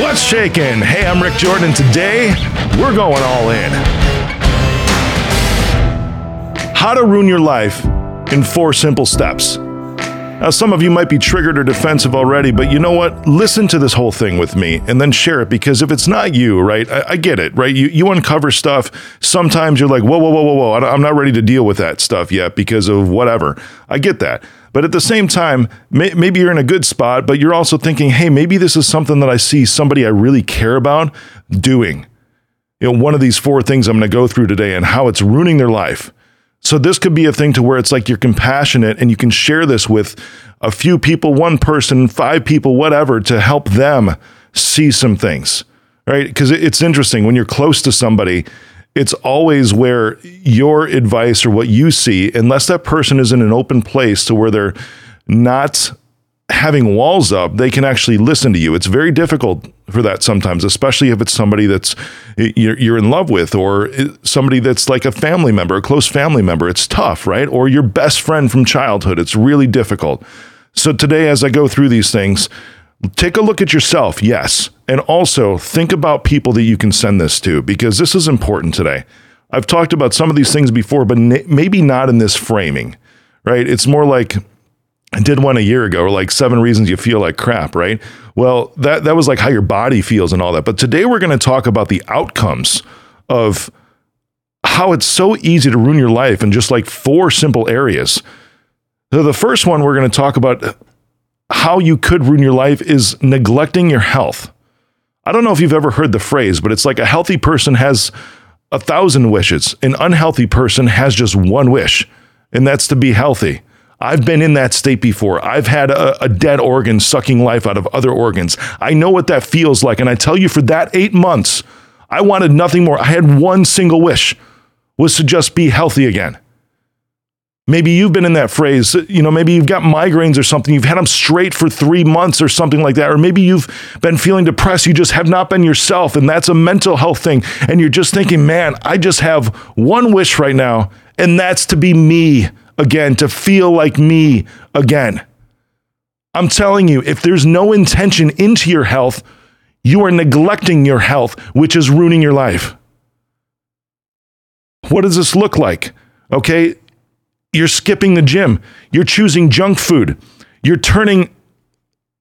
What's shaking? Hey, I'm Rick Jordan. Today, we're going all in. How to ruin your life in four simple steps. Now, some of you might be triggered or defensive already, but you know what? Listen to this whole thing with me and then share it because if it's not you, right? I, I get it, right? You, you uncover stuff. Sometimes you're like, whoa, whoa, whoa, whoa, whoa. I'm not ready to deal with that stuff yet because of whatever. I get that. But at the same time, may, maybe you're in a good spot, but you're also thinking, hey, maybe this is something that I see somebody I really care about doing. You know, one of these four things I'm going to go through today and how it's ruining their life. So this could be a thing to where it's like you're compassionate and you can share this with a few people, one person, five people, whatever, to help them see some things, right? Because it's interesting when you're close to somebody, it's always where your advice or what you see, unless that person is in an open place to where they're not having walls up, they can actually listen to you. It's very difficult for that sometimes, especially if it's somebody that's you're, you're in love with or uh, somebody that's like a family member, a close family member. It's tough, right? Or your best friend from childhood. It's really difficult. So today, as I go through these things, take a look at yourself, yes, and also think about people that you can send this to because this is important today. I've talked about some of these things before, but maybe not in this framing, right? It's more like I did one a year ago, or like seven reasons you feel like crap, right? Well, that that was like how your body feels and all that. But today we're going to talk about the outcomes of how it's so easy to ruin your life in just like four simple areas. So the first one we're going to talk about how you could ruin your life is neglecting your health. I don't know if you've ever heard the phrase, but it's like a healthy person has a thousand wishes. An unhealthy person has just one wish, and that's to be healthy. I've been in that state before. I've had a, a, dead organ sucking life out of other organs. I know what that feels like. And I tell you, for that eight months, I wanted nothing more. I had one single wish was to just be healthy again. Maybe you've been in that phrase, you know, maybe you've got migraines or something, you've had them straight for three months or something like that. Or maybe you've been feeling depressed, you just have not been yourself, and that's a mental health thing. And you're just thinking, man, I just have one wish right now, and that's to be me again, to feel like me again. I'm telling you, if there's no intention into your health, you are neglecting your health, which is ruining your life. What does this look like? Okay, you're skipping the gym, you're choosing junk food, you're turning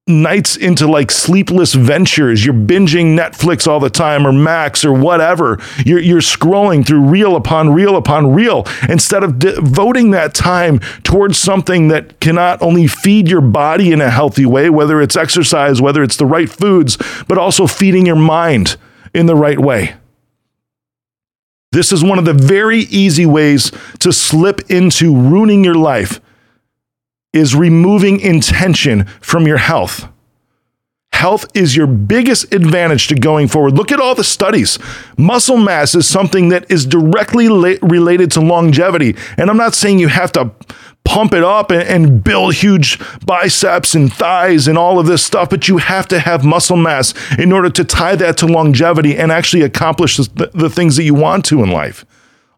nights into like sleepless ventures. You're binging Netflix all the time or Max or whatever. You're, you're scrolling through reel upon reel upon reel instead of devoting that time towards something that cannot only feed your body in a healthy way, whether it's exercise, whether it's the right foods, but also feeding your mind in the right way. This is one of the very easy ways to slip into ruining your life is removing intention from your health. Health is your biggest advantage to going forward. Look at all the studies. Muscle mass is something that is directly la- related to longevity. And I'm not saying you have to pump it up and, and, build huge biceps and thighs and all of this stuff, but you have to have muscle mass in order to tie that to longevity and actually accomplish the, the things that you want to in life.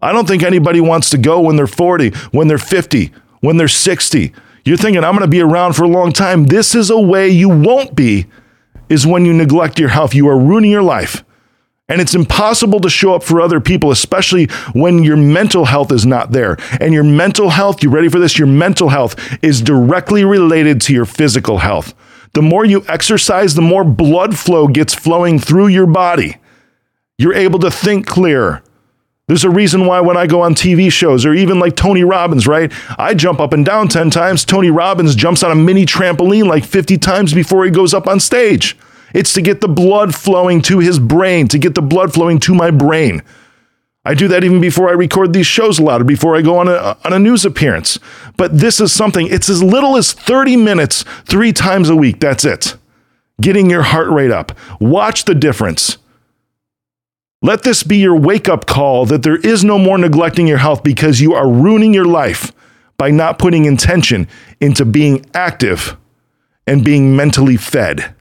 I don't think anybody wants to go when they're 40, when they're 50, when they're 60 you're thinking, I'm going to be around for a long time. This is a way you won't be, is when you neglect your health. You are ruining your life. And it's impossible to show up for other people, especially when your mental health is not there. And your mental health, you ready for this? Your mental health is directly related to your physical health. The more you exercise, the more blood flow gets flowing through your body. You're able to think clearer. There's a reason why when I go on TV shows or even like Tony Robbins, right? I jump up and down 10 times. Tony Robbins jumps on a mini trampoline like 50 times before he goes up on stage. It's to get the blood flowing to his brain, to get the blood flowing to my brain. I do that even before I record these shows a lot or before I go on a, on a news appearance. But this is something, it's as little as 30 minutes, three times a week. That's it. Getting your heart rate up. Watch the difference. Let this be your wake up call that there is no more neglecting your health because you are ruining your life by not putting intention into being active and being mentally fed.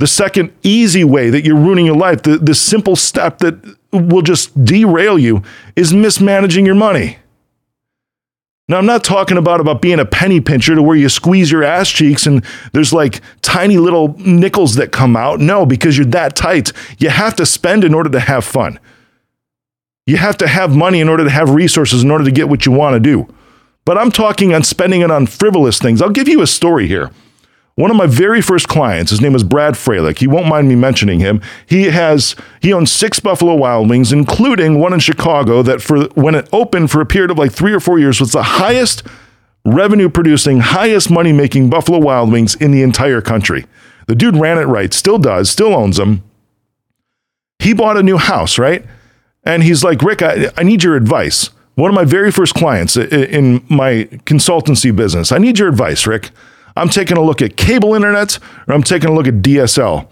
The second easy way that you're ruining your life, the, the simple step that will just derail you, is mismanaging your money. Now, I'm not talking about about being a penny pincher to where you squeeze your ass cheeks and there's like tiny little nickels that come out. No, because you're that tight. You have to spend in order to have fun. You have to have money in order to have resources in order to get what you want to do. But I'm talking on spending it on frivolous things. I'll give you a story here. One of my very first clients, his name is Brad Fralick. He won't mind me mentioning him. He has he owns six Buffalo Wild Wings, including one in Chicago that for when it opened for a period of like three or four years was the highest revenue producing, highest money making Buffalo Wild Wings in the entire country. The dude ran it right, still does, still owns them. He bought a new house, right? And he's like, Rick, I, I need your advice. One of my very first clients in my consultancy business. I need your advice, Rick. I'm taking a look at cable internet or I'm taking a look at DSL.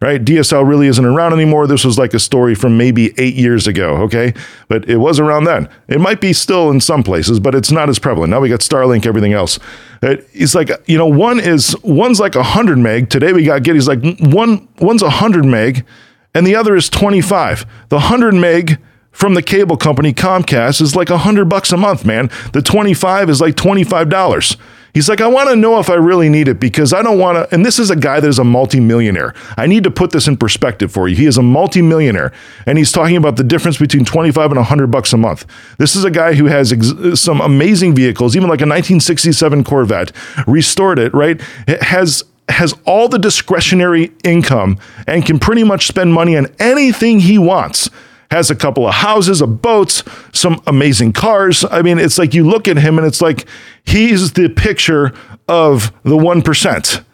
Right? DSL really isn't around anymore. This was like a story from maybe eight years ago, okay? But it was around then. It might be still in some places, but it's not as prevalent. Now we got Starlink, everything else. It's like, you know, one is one's like 100 meg. Today we got He's like one one's 100 meg and the other is 25. The 100 meg from the cable company Comcast is like 100 bucks a month, man. The 25 is like $25. He's like, I want to know if I really need it because I don't want to. And this is a guy that is a multimillionaire. I need to put this in perspective for you. He is a multimillionaire, and he's talking about the difference between 25 and 100 bucks a month. This is a guy who has ex- some amazing vehicles, even like a 1967 Corvette, restored it, right? It has has all the discretionary income and can pretty much spend money on anything he wants has a couple of houses, of boats, some amazing cars. I mean, it's like you look at him and it's like he's the picture of the 1%.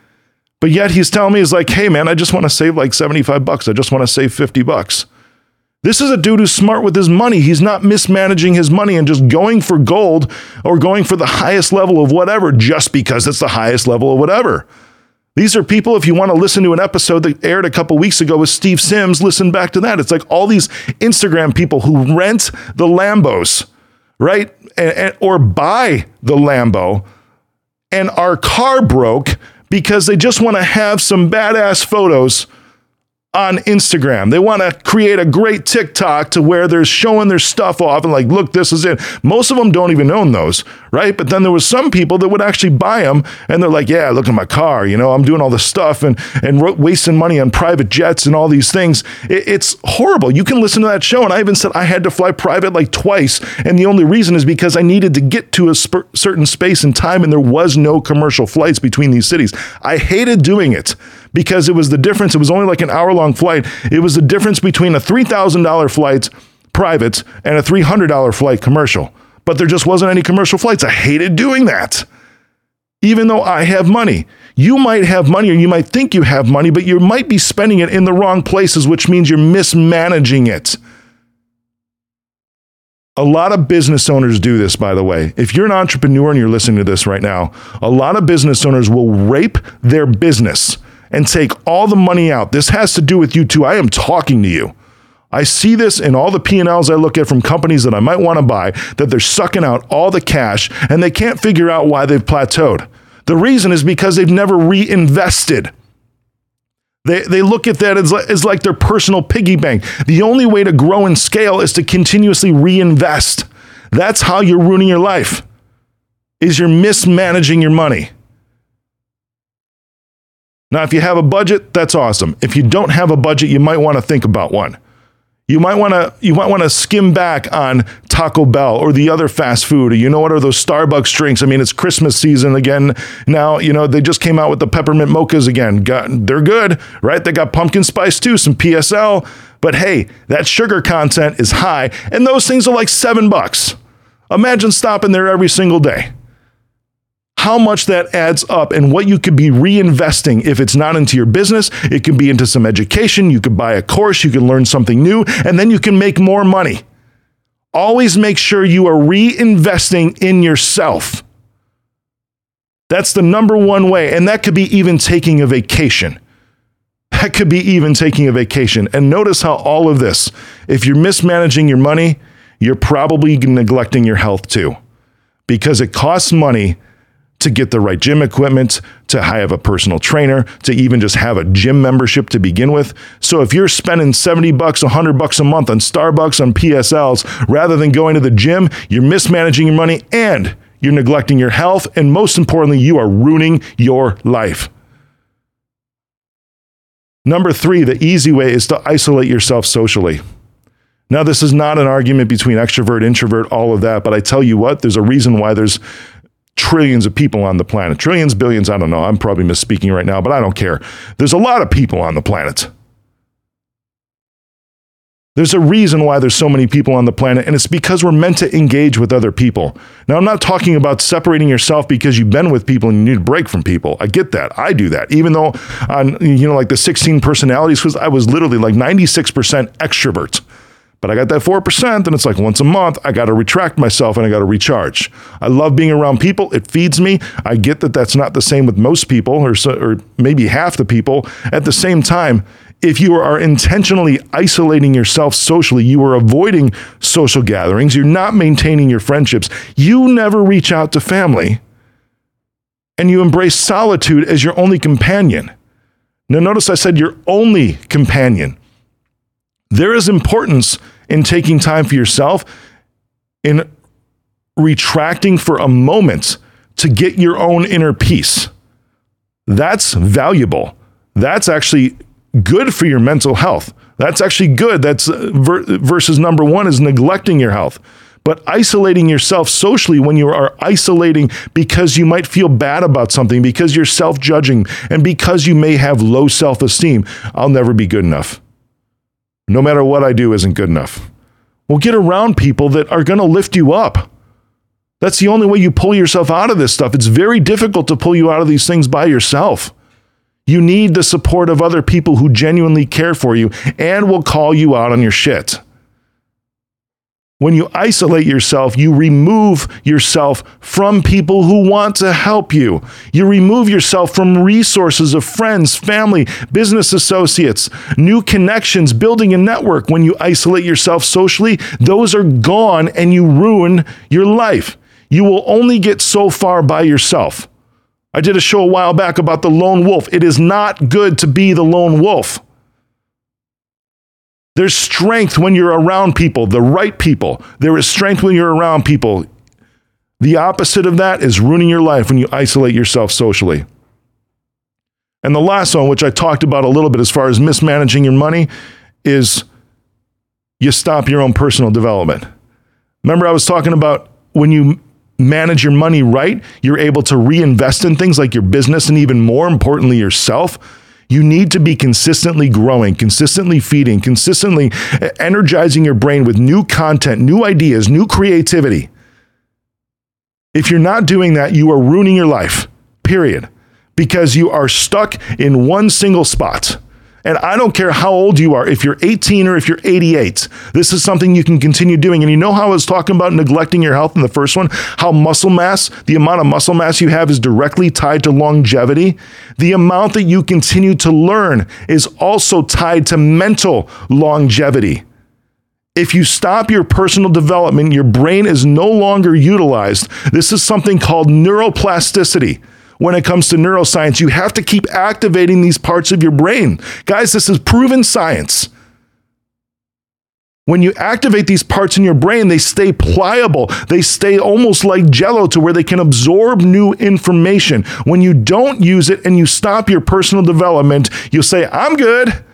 But yet he's telling me, he's like, hey, man, I just want to save like 75 bucks. I just want to save 50 bucks. This is a dude who's smart with his money. He's not mismanaging his money and just going for gold or going for the highest level of whatever just because it's the highest level of whatever. These are people, if you want to listen to an episode that aired a couple weeks ago with Steve Sims, listen back to that. It's like all these Instagram people who rent the Lambos, right? And, and, or buy the Lambo and our car broke because they just want to have some badass photos on Instagram. They want to create a great TikTok to where they're showing their stuff off and like, look, this is it. Most of them don't even own those, right? But then there was some people that would actually buy them and they're like, yeah, look at my car. You know, I'm doing all this stuff and and wasting money on private jets and all these things. It, it's horrible. You can listen to that show, and I even said I had to fly private like twice, and the only reason is because I needed to get to a sp- certain space and time, and there was no commercial flights between these cities. I hated doing it because it was the difference. It was only like an hour long flight. It was the difference between a $3,000 flight private and a $300 flight commercial. But there just wasn't any commercial flights. I hated doing that. Even though I have money, you might have money or you might think you have money, but you might be spending it in the wrong places, which means you're mismanaging it. A lot of business owners do this, by the way. If you're an entrepreneur and you're listening to this right now, a lot of business owners will rape their business and take all the money out. This has to do with you too. I am talking to you. I see this in all the P&Ls I look at from companies that I might want to buy that they're sucking out all the cash and they can't figure out why they've plateaued. The reason is because they've never reinvested. They, they look at that as, as like their personal piggy bank. The only way to grow and scale is to continuously reinvest. That's how you're ruining your life. Is you're mismanaging your money. Now, if you have a budget, that's awesome. If you don't have a budget, you might want to think about one. You might want to you might want to skim back on Taco Bell or the other fast food or you know what are those Starbucks drinks? I mean, it's Christmas season again. Now, you know, they just came out with the peppermint mochas again. Got, they're good, right? They got pumpkin spice too, some PSL, but hey, that sugar content is high and those things are like 7 bucks. Imagine stopping there every single day how much that adds up and what you could be reinvesting if it's not into your business. It can be into some education. You could buy a course, you can learn something new, and then you can make more money. Always make sure you are reinvesting in yourself. That's the number one way. And that could be even taking a vacation. That could be even taking a vacation. And notice how all of this, if you're mismanaging your money, you're probably neglecting your health too, because it costs money to get the right gym equipment, to have a personal trainer, to even just have a gym membership to begin with. So if you're spending 70 bucks, 100 bucks a month on Starbucks, on PSLs, rather than going to the gym, you're mismanaging your money and you're neglecting your health, and most importantly, you are ruining your life. Number three, the easy way is to isolate yourself socially. Now, this is not an argument between extrovert, introvert, all of that, but I tell you what, there's a reason why there's trillions of people on the planet. Trillions, billions, I don't know. I'm probably misspeaking right now, but I don't care. There's a lot of people on the planet. There's a reason why there's so many people on the planet, and it's because we're meant to engage with other people. Now, I'm not talking about separating yourself because you've been with people and you need a break from people. I get that. I do that. Even though on, you know, like the 16 personalities, because I was literally like 96% extrovert. But I got that 4%, and it's like once a month, I got to retract myself and I got to recharge. I love being around people. It feeds me. I get that that's not the same with most people or, so, or maybe half the people. At the same time, if you are intentionally isolating yourself socially, you are avoiding social gatherings, you're not maintaining your friendships, you never reach out to family, and you embrace solitude as your only companion. Now, notice I said your only companion. There is importance in taking time for yourself, in retracting for a moment to get your own inner peace. That's valuable. That's actually good for your mental health. That's actually good. That's uh, ver- versus number one is neglecting your health. But isolating yourself socially when you are isolating because you might feel bad about something, because you're self judging, and because you may have low self esteem, I'll never be good enough. No matter what I do isn't good enough. Well, get around people that are going to lift you up. That's the only way you pull yourself out of this stuff. It's very difficult to pull you out of these things by yourself. You need the support of other people who genuinely care for you and will call you out on your shit. When you isolate yourself, you remove yourself from people who want to help you. You remove yourself from resources of friends, family, business associates, new connections, building a network. When you isolate yourself socially, those are gone and you ruin your life. You will only get so far by yourself. I did a show a while back about the lone wolf. It is not good to be the lone wolf. There's strength when you're around people, the right people. There is strength when you're around people. The opposite of that is ruining your life when you isolate yourself socially. And the last one, which I talked about a little bit as far as mismanaging your money, is you stop your own personal development. Remember, I was talking about when you manage your money right, you're able to reinvest in things like your business and even more importantly, yourself. You need to be consistently growing, consistently feeding, consistently energizing your brain with new content, new ideas, new creativity. If you're not doing that, you are ruining your life, period, because you are stuck in one single spot. And I don't care how old you are, if you're 18 or if you're 88, this is something you can continue doing. And you know how I was talking about neglecting your health in the first one? How muscle mass, the amount of muscle mass you have is directly tied to longevity. The amount that you continue to learn is also tied to mental longevity. If you stop your personal development, your brain is no longer utilized. This is something called neuroplasticity when it comes to neuroscience. You have to keep activating these parts of your brain. Guys, this is proven science. When you activate these parts in your brain, they stay pliable. They stay almost like jello to where they can absorb new information. When you don't use it and you stop your personal development, you'll say, I'm good.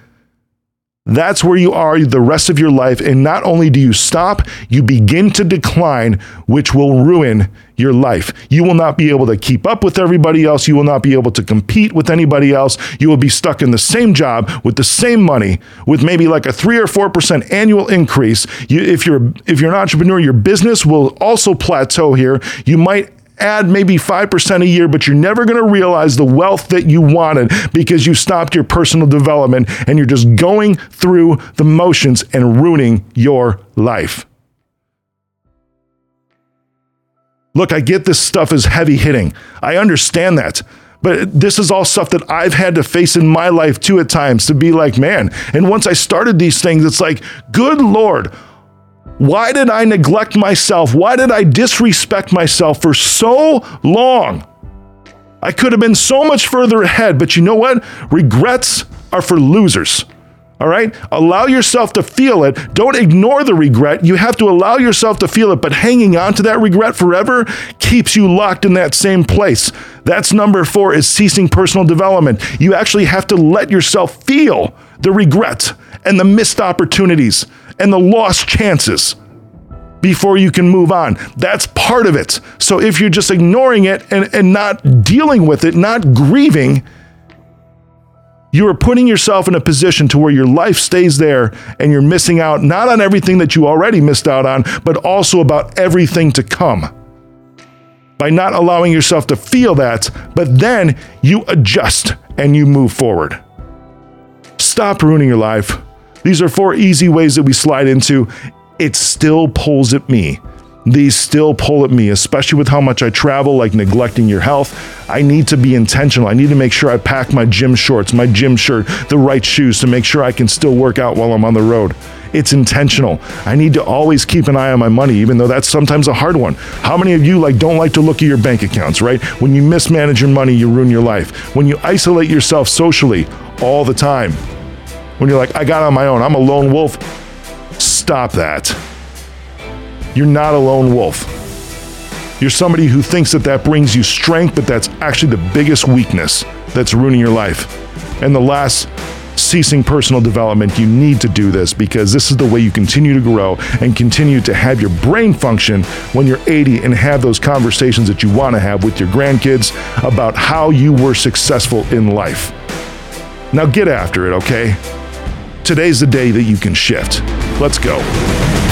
That's where you are the rest of your life. And not only do you stop, you begin to decline, which will ruin your life. You will not be able to keep up with everybody else. You will not be able to compete with anybody else. You will be stuck in the same job with the same money, with maybe like a three or four percent annual increase. You, if you're if you're an entrepreneur, your business will also plateau here. You might add maybe 5% a year, but you're never going to realize the wealth that you wanted because you stopped your personal development and you're just going through the motions and ruining your life. Look, I get this stuff is heavy hitting. I understand that. But this is all stuff that I've had to face in my life too at times to be like, man. And once I started these things, it's like, good Lord, why did I neglect myself? Why did I disrespect myself for so long? I could have been so much further ahead, but you know what? Regrets are for losers. All right? Allow yourself to feel it. Don't ignore the regret. You have to allow yourself to feel it, but hanging on to that regret forever keeps you locked in that same place. That's number four is ceasing personal development. You actually have to let yourself feel the regret and the missed opportunities and the lost chances before you can move on. That's part of it. So if you're just ignoring it and, and not dealing with it, not grieving, you are putting yourself in a position to where your life stays there and you're missing out not on everything that you already missed out on, but also about everything to come. By not allowing yourself to feel that, but then you adjust and you move forward. Stop ruining your life. These are four easy ways that we slide into. It still pulls at me these still pull at me, especially with how much I travel, like neglecting your health. I need to be intentional. I need to make sure I pack my gym shorts, my gym shirt, the right shoes to make sure I can still work out while I'm on the road. It's intentional. I need to always keep an eye on my money, even though that's sometimes a hard one. How many of you like don't like to look at your bank accounts, right? When you mismanage your money, you ruin your life. When you isolate yourself socially all the time. When you're like, I got on my own, I'm a lone wolf. Stop that. You're not a lone wolf. You're somebody who thinks that that brings you strength, but that's actually the biggest weakness that's ruining your life. And the last, ceasing personal development, you need to do this because this is the way you continue to grow and continue to have your brain function when you're 80 and have those conversations that you want to have with your grandkids about how you were successful in life. Now get after it, okay? Today's the day that you can shift. Let's go.